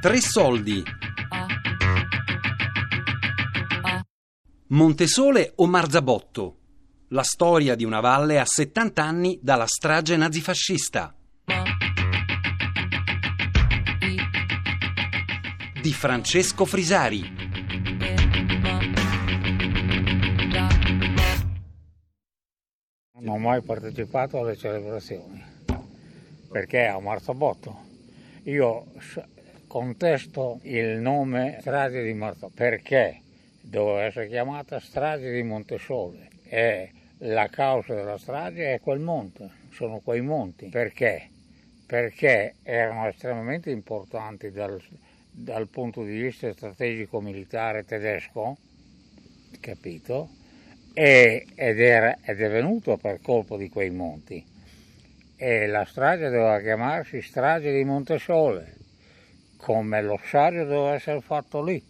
Tre soldi. Montesole o Marzabotto? La storia di una valle a 70 anni dalla strage nazifascista. Di Francesco Frisari. Non ho mai partecipato alle celebrazioni perché a Marzabotto io contesto il nome strage di Marzabotto perché doveva essere chiamata strage di Montesole e la causa della strage è quel monte, sono quei monti. Perché? Perché erano estremamente importanti dal, dal punto di vista strategico militare tedesco, capito? E, ed, era, ed è venuto per colpo di quei monti. E la strage doveva chiamarsi strage di Montesole, come l'ossario doveva essere fatto lì.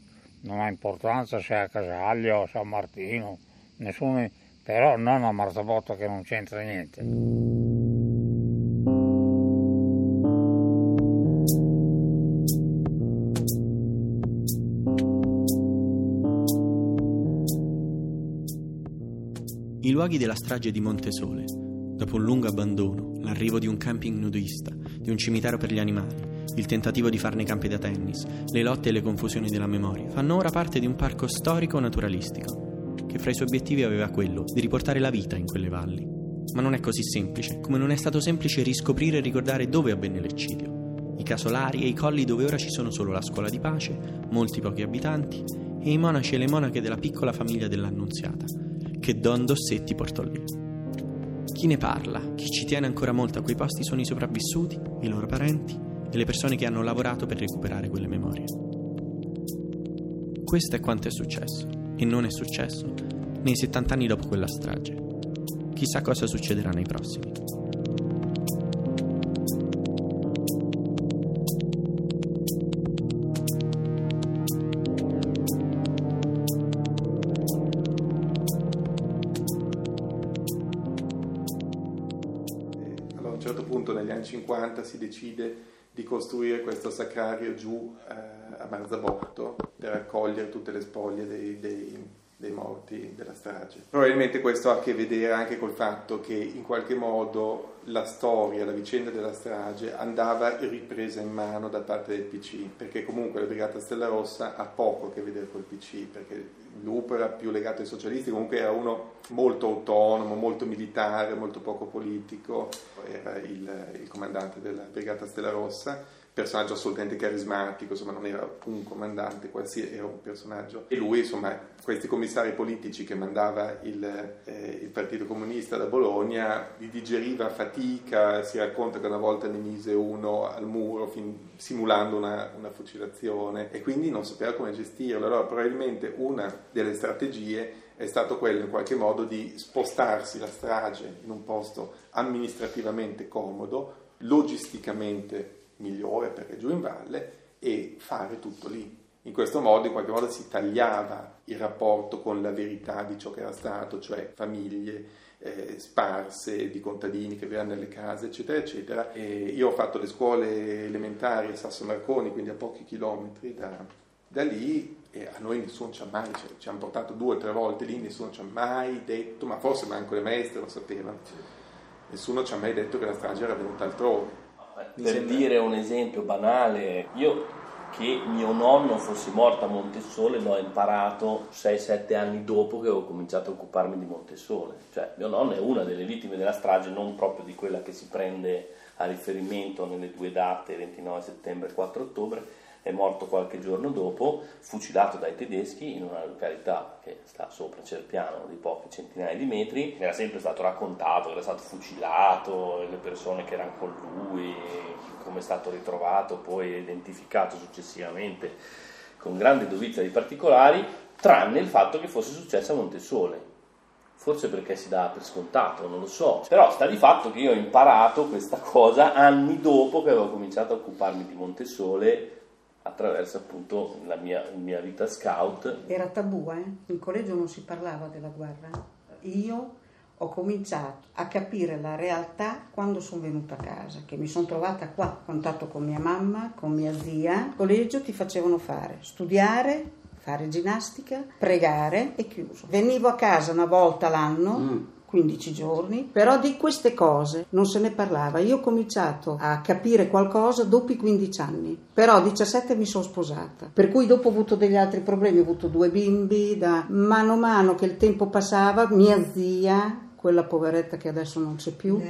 Non ha importanza se è a Casaglia o a San Martino, nessuno, però non a Marzabotto che non c'entra niente. I luoghi della strage di Montesole, dopo un lungo abbandono, l'arrivo di un camping nudista, di un cimitero per gli animali, il tentativo di farne campi da tennis, le lotte e le confusioni della memoria, fanno ora parte di un parco storico-naturalistico, che fra i suoi obiettivi aveva quello di riportare la vita in quelle valli. Ma non è così semplice, come non è stato semplice riscoprire e ricordare dove avvenne l'eccidio, i casolari e i colli dove ora ci sono solo la scuola di pace, molti pochi abitanti e i monaci e le monache della piccola famiglia dell'Annunziata, che Don Dossetti portò lì. Chi ne parla, chi ci tiene ancora molto a quei posti sono i sopravvissuti, i loro parenti le persone che hanno lavorato per recuperare quelle memorie. Questo è quanto è successo, e non è successo, nei 70 anni dopo quella strage. Chissà cosa succederà nei prossimi. Allora, a un certo punto negli anni 50 si decide di costruire questo sacrario giù eh, a Marzabotto per raccogliere tutte le spoglie dei, dei, dei, morti della strage. Probabilmente questo ha a che vedere anche col fatto che in qualche modo la storia, la vicenda della strage andava ripresa in mano da parte del PC, perché comunque la Brigata Stella Rossa ha poco a che vedere col PC, perché Lupo era più legato ai socialisti, comunque era uno molto autonomo, molto militare, molto poco politico, era il, il comandante della Brigata Stella Rossa, personaggio assolutamente carismatico, insomma non era un comandante qualsiasi, era un personaggio. E lui, insomma, questi commissari politici che mandava il, eh, il Partito Comunista da Bologna, li digeriva a fatica, si racconta che una volta ne mise uno al muro fin, simulando una, una fucilazione e quindi non sapeva come gestirlo. Allora probabilmente una delle strategie è stato quello in qualche modo di spostarsi la strage in un posto amministrativamente comodo, logisticamente migliore perché giù in valle e fare tutto lì. In questo modo in qualche modo si tagliava il rapporto con la verità di ciò che era stato, cioè famiglie eh, sparse di contadini che vivevano nelle case, eccetera, eccetera. E io ho fatto le scuole elementari a Sasso Marconi, quindi a pochi chilometri da, da lì, e a noi nessuno ci ha mai, cioè, ci hanno portato due o tre volte lì, nessuno ci ha mai detto, ma forse manco le maestre lo sapevano, nessuno ci ha mai detto che la strage era venuta altrove. Per sembra... dire un esempio banale, io che mio nonno fosse morto a Montesole l'ho imparato 6-7 anni dopo che ho cominciato a occuparmi di Montesole. Cioè, mio nonno è una delle vittime della strage, non proprio di quella che si prende a riferimento nelle due date, 29 settembre e 4 ottobre, è morto qualche giorno dopo, fucilato dai tedeschi in una località che sta sopra Cerpiano di poche centinaia di metri. Era sempre stato raccontato che era stato fucilato, le persone che erano con lui, come è stato ritrovato, poi identificato successivamente con grande dovizia di particolari, tranne il fatto che fosse successo a Montesole. Forse perché si dà per scontato, non lo so. Però sta di fatto che io ho imparato questa cosa anni dopo che avevo cominciato a occuparmi di Montesole attraverso appunto la mia, la mia, vita scout. Era tabù, eh? In collegio non si parlava della guerra. Io ho cominciato a capire la realtà quando sono venuta a casa, che mi sono trovata qua, ho contatto con mia mamma, con mia zia. Il collegio ti facevano fare studiare, fare ginnastica, pregare e chiuso. Venivo a casa una volta l'anno. Mm 15 giorni, però di queste cose non se ne parlava. Io ho cominciato a capire qualcosa dopo i 15 anni, però a 17 mi sono sposata, per cui dopo ho avuto degli altri problemi, ho avuto due bimbi, da mano a mano che il tempo passava, mia zia quella poveretta che adesso non c'è più.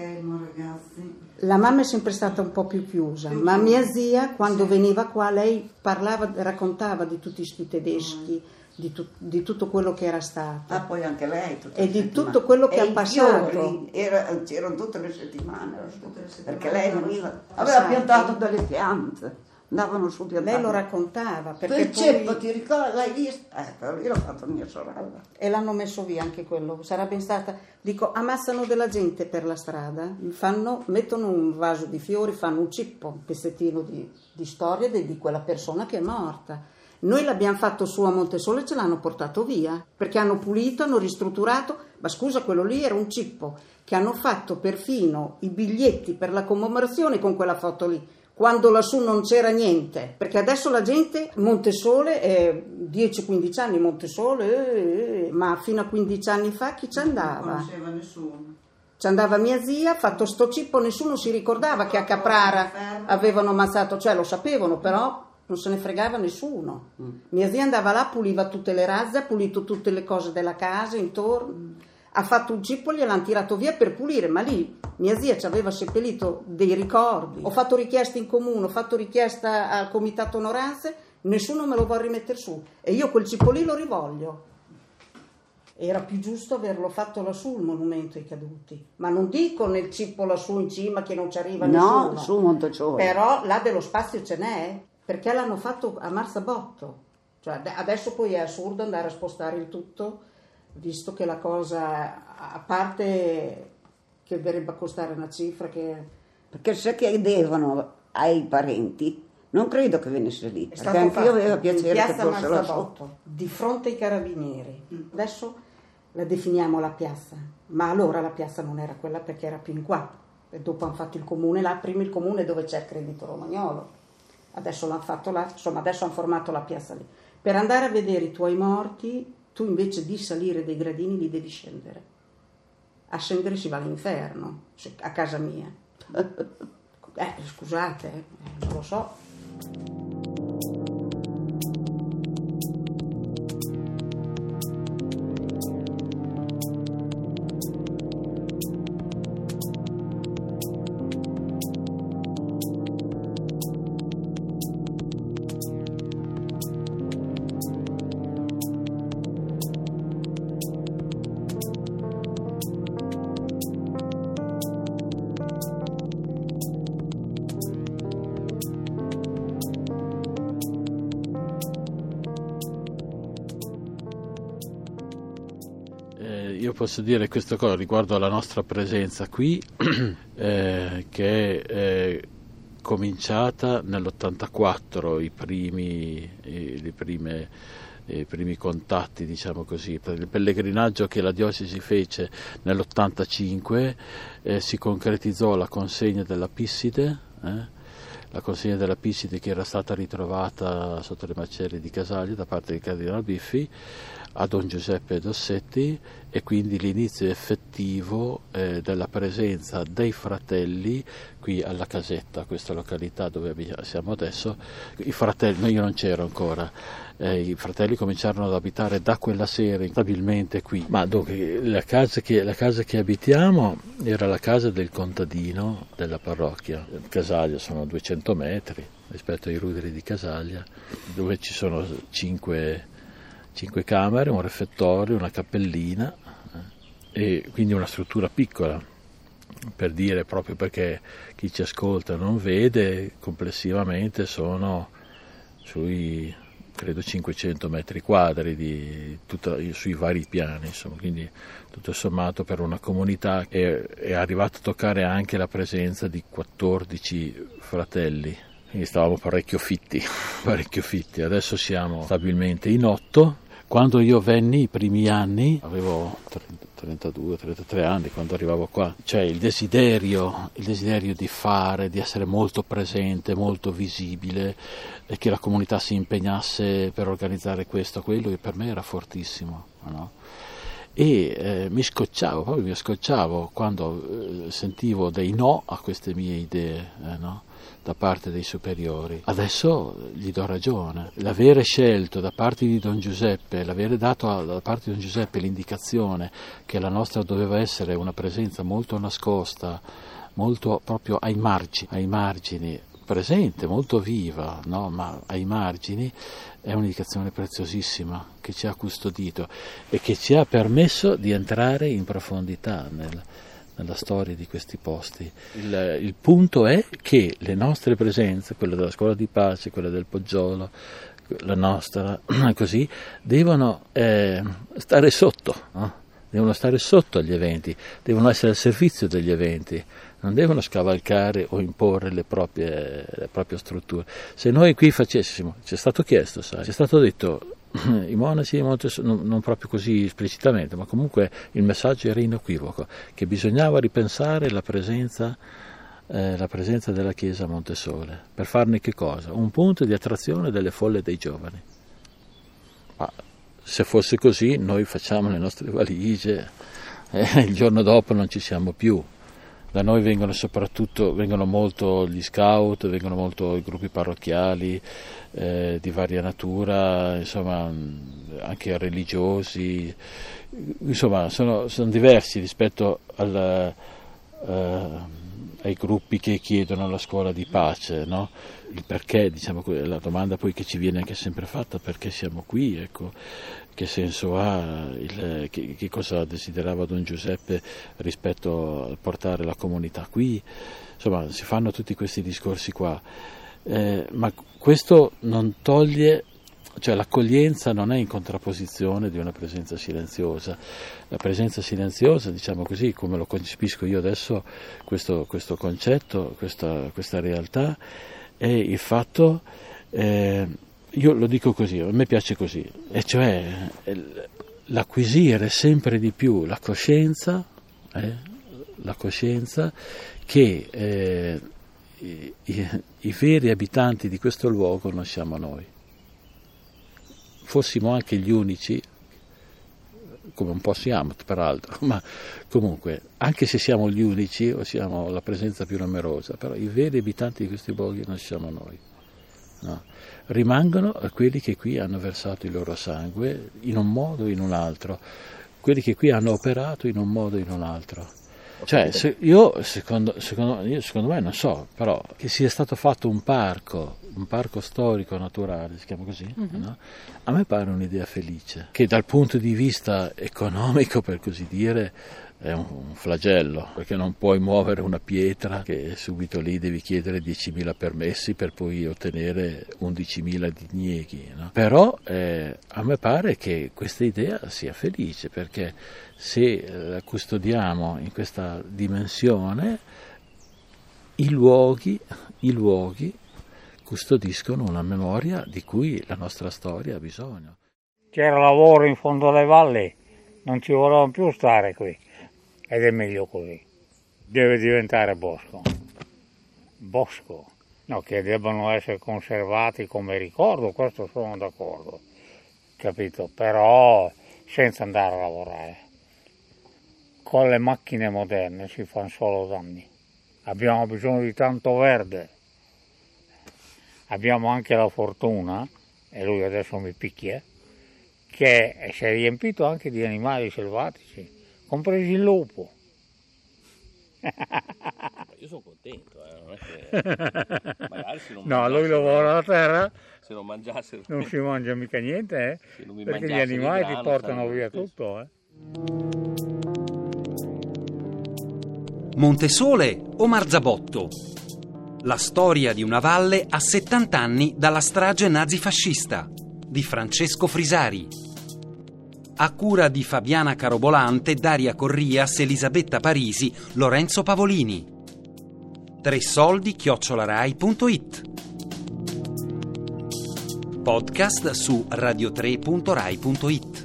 La mamma è sempre stata un po' più chiusa, ma mia zia quando sì. veniva qua lei parlava, raccontava di tutti questi tedeschi. Mm di, tu, di, tutto quello che era stato. Ah, poi anche lei. E di tutto quello che e ha passato. Era, c'erano tutte le settimane, tutte le settimane perché lei veniva, aveva piantato delle piante. Andavano su piantare. Lei lo raccontava. Perché il ceppo, ti ricordi? L'hai visto? Eh, io l'ho fatto mia sorella. E l'hanno messo via anche quello. Sarebbe stata. Dico, ammassano della gente per la strada, fanno, mettono un vaso di fiori, fanno un cippo, un pezzettino di, di storia di, di quella persona che è morta noi l'abbiamo fatto su a Montesole e ce l'hanno portato via, perché hanno pulito, hanno ristrutturato, ma scusa, quello lì era un cippo, che hanno fatto perfino i biglietti per la commemorazione con quella foto lì, quando lassù non c'era niente, perché adesso la gente, Montesole, è 10-15 anni Montesole, eh, eh, ma fino a 15 anni fa chi ci andava? Non conosceva nessuno. Ci andava mia zia, fatto sto cippo, nessuno si ricordava che a Caprara avevano ammazzato, cioè lo sapevano, però non se ne fregava nessuno. Mm. Mia zia andava là, puliva tutte le razze, ha pulito tutte le cose della casa intorno, mm. Ha fatto un cippo e gliel'hanno tirato via per pulire, ma lì mia zia ci aveva seppellito dei ricordi. Ho fatto richiesta in comune, ho fatto richiesta al comitato onoranze, nessuno me lo vuole rimettere su e io quel cippo lì lo rivoglio. Era più giusto averlo fatto lassù il monumento ai caduti, ma non dico nel cippo lassù in cima che non ci arriva no, nessuno. No, su Montecione. Però là dello spazio ce n'è perché l'hanno fatto a Marzabotto. Cioè, adesso poi è assurdo andare a spostare il tutto, visto che la cosa, a parte che verrebbe a costare una cifra che... Perché se chiedevano ai parenti, non credo che venisse lì, è perché anche io aveva piacere che fosse Marzabotto, di fronte ai carabinieri. Adesso la definiamo la piazza, ma allora la piazza non era quella perché era più in qua. E dopo hanno fatto il comune là, prima il comune dove c'è il credito romagnolo adesso l'hanno fatto là, insomma adesso hanno formato la piazza lì. Per andare a vedere i tuoi morti, tu invece di salire dei gradini li devi scendere. A scendere si va all'inferno, a casa mia. Eh, scusate, eh, non lo so. Posso dire questa cosa riguardo alla nostra presenza qui, eh, che è cominciata nell'84 i primi, i, prime, i primi contatti, diciamo così, il pellegrinaggio che la diocesi fece nell'85 eh, si concretizzò la consegna della Pisside, eh, la consegna della Pisside che era stata ritrovata sotto le macerie di Casaglia da parte del Cardinale Biffi a Don Giuseppe Dossetti e quindi l'inizio effettivo eh, della presenza dei fratelli qui alla casetta, questa località dove siamo adesso. I fratelli, no, io non c'ero ancora, eh, i fratelli cominciarono ad abitare da quella sera stabilmente qui. Ma dunque, la casa, che, la casa che abitiamo era la casa del contadino della parrocchia. Casaglia sono 200 metri rispetto ai ruderi di Casaglia, dove ci sono cinque cinque camere, un refettorio, una cappellina eh, e quindi una struttura piccola per dire proprio perché chi ci ascolta non vede, complessivamente sono sui credo 500 metri quadri tutta, sui vari piani, insomma, quindi tutto sommato per una comunità è, è arrivato a toccare anche la presenza di 14 fratelli, quindi stavamo parecchio fitti, parecchio fitti, adesso siamo stabilmente in otto Quando io venni i primi anni, avevo 32, 33 anni quando arrivavo qua, cioè il desiderio, il desiderio di fare, di essere molto presente, molto visibile e che la comunità si impegnasse per organizzare questo, quello che per me era fortissimo. No? E eh, mi scocciavo, proprio mi scocciavo quando eh, sentivo dei no a queste mie idee eh, no? da parte dei superiori. Adesso gli do ragione. L'avere scelto da parte di Don Giuseppe, l'avere dato a, da parte di Don Giuseppe l'indicazione che la nostra doveva essere una presenza molto nascosta, molto proprio ai margini, ai margini presente, molto viva, no? ma ai margini, è un'indicazione preziosissima che ci ha custodito e che ci ha permesso di entrare in profondità nel, nella storia di questi posti. Il, il, punto è che le nostre presenze, quella della scuola di pace, quella del Poggiolo, la nostra, così, devono eh, stare sotto, no? Devono stare sotto agli eventi, devono essere al servizio degli eventi, non devono scavalcare o imporre le proprie, le proprie strutture. Se noi qui facessimo, ci è stato chiesto, sai, ci è stato detto, i monaci non, non proprio così esplicitamente, ma comunque il messaggio era inequivoco, che bisognava ripensare la presenza, eh, la presenza della Chiesa a Montesole, per farne che cosa? Un punto di attrazione delle folle dei giovani. Ma se fosse così noi facciamo le nostre valigie e eh, il giorno dopo non ci siamo più. Da noi vengono soprattutto vengono molto gli scout, vengono molto i gruppi parrocchiali eh, di varia natura, insomma anche religiosi, insomma sono, sono diversi rispetto al, eh, ai gruppi che chiedono la scuola di pace. No? il perché, diciamo, la domanda poi che ci viene anche sempre fatta, perché siamo qui, ecco, che senso ha, il, che, che, cosa desiderava Don Giuseppe rispetto al portare la comunità qui, insomma si fanno tutti questi discorsi qua, eh, ma questo non toglie cioè l'accoglienza non è in contrapposizione di una presenza silenziosa. La presenza silenziosa, diciamo così, come lo concepisco io adesso, questo, questo concetto, questa, questa realtà, è il fatto, eh, io lo dico così, a me piace così, e cioè l'acquisire sempre di più la coscienza, eh, la coscienza che eh, i, i, i veri abitanti di questo luogo non siamo noi. Fossimo anche gli unici come un po' siamo peraltro, ma comunque, anche se siamo gli unici o siamo la presenza più numerosa, però i veri abitanti di questi luoghi non siamo noi. No. Rimangono quelli che qui hanno versato il loro sangue in un modo o in un altro, quelli che qui hanno operato in un modo o in un altro. Cioè, se io, secondo, secondo, io, secondo, me non so, però che sia stato fatto un parco, un parco storico naturale, si chiama così, uh-huh. no? a me pare un'idea felice, che dal punto di vista economico, per così dire, è un, flagello, perché non puoi muovere una pietra che subito lì devi chiedere 10.000 permessi per poi ottenere 11.000 dinieghi. No? Però eh, a me pare che questa idea sia felice, perché se la custodiamo in questa dimensione, i luoghi, i luoghi custodiscono una memoria di cui la nostra storia ha bisogno. C'era lavoro in fondo alle valli, non ci volevano più stare qui ed è meglio così. Deve diventare bosco. Bosco. No, che debbano essere conservati come ricordo, questo sono d'accordo, capito? Però senza andare a lavorare. Con le macchine moderne si fanno solo danni. Abbiamo bisogno di tanto verde. Abbiamo anche la fortuna, e lui adesso mi picchia, che si è riempito anche di animali selvatici compresi il lupo. Io sono contento, eh, non è che magari se non No, lui lavora la terra. Se non mangiassero. Non si mangia mica niente, eh? Perché gli animali grano, ti portano via tutto, eh? Montesole o Marzabotto? La storia di una valle a 70 anni dalla strage nazifascista di Francesco Frisari a cura di Fabiana Carobolante, Daria Corrias, Elisabetta Parisi, Lorenzo Pavolini. Tre soldi chiocciolarai.it podcast su radiotre.rai.it.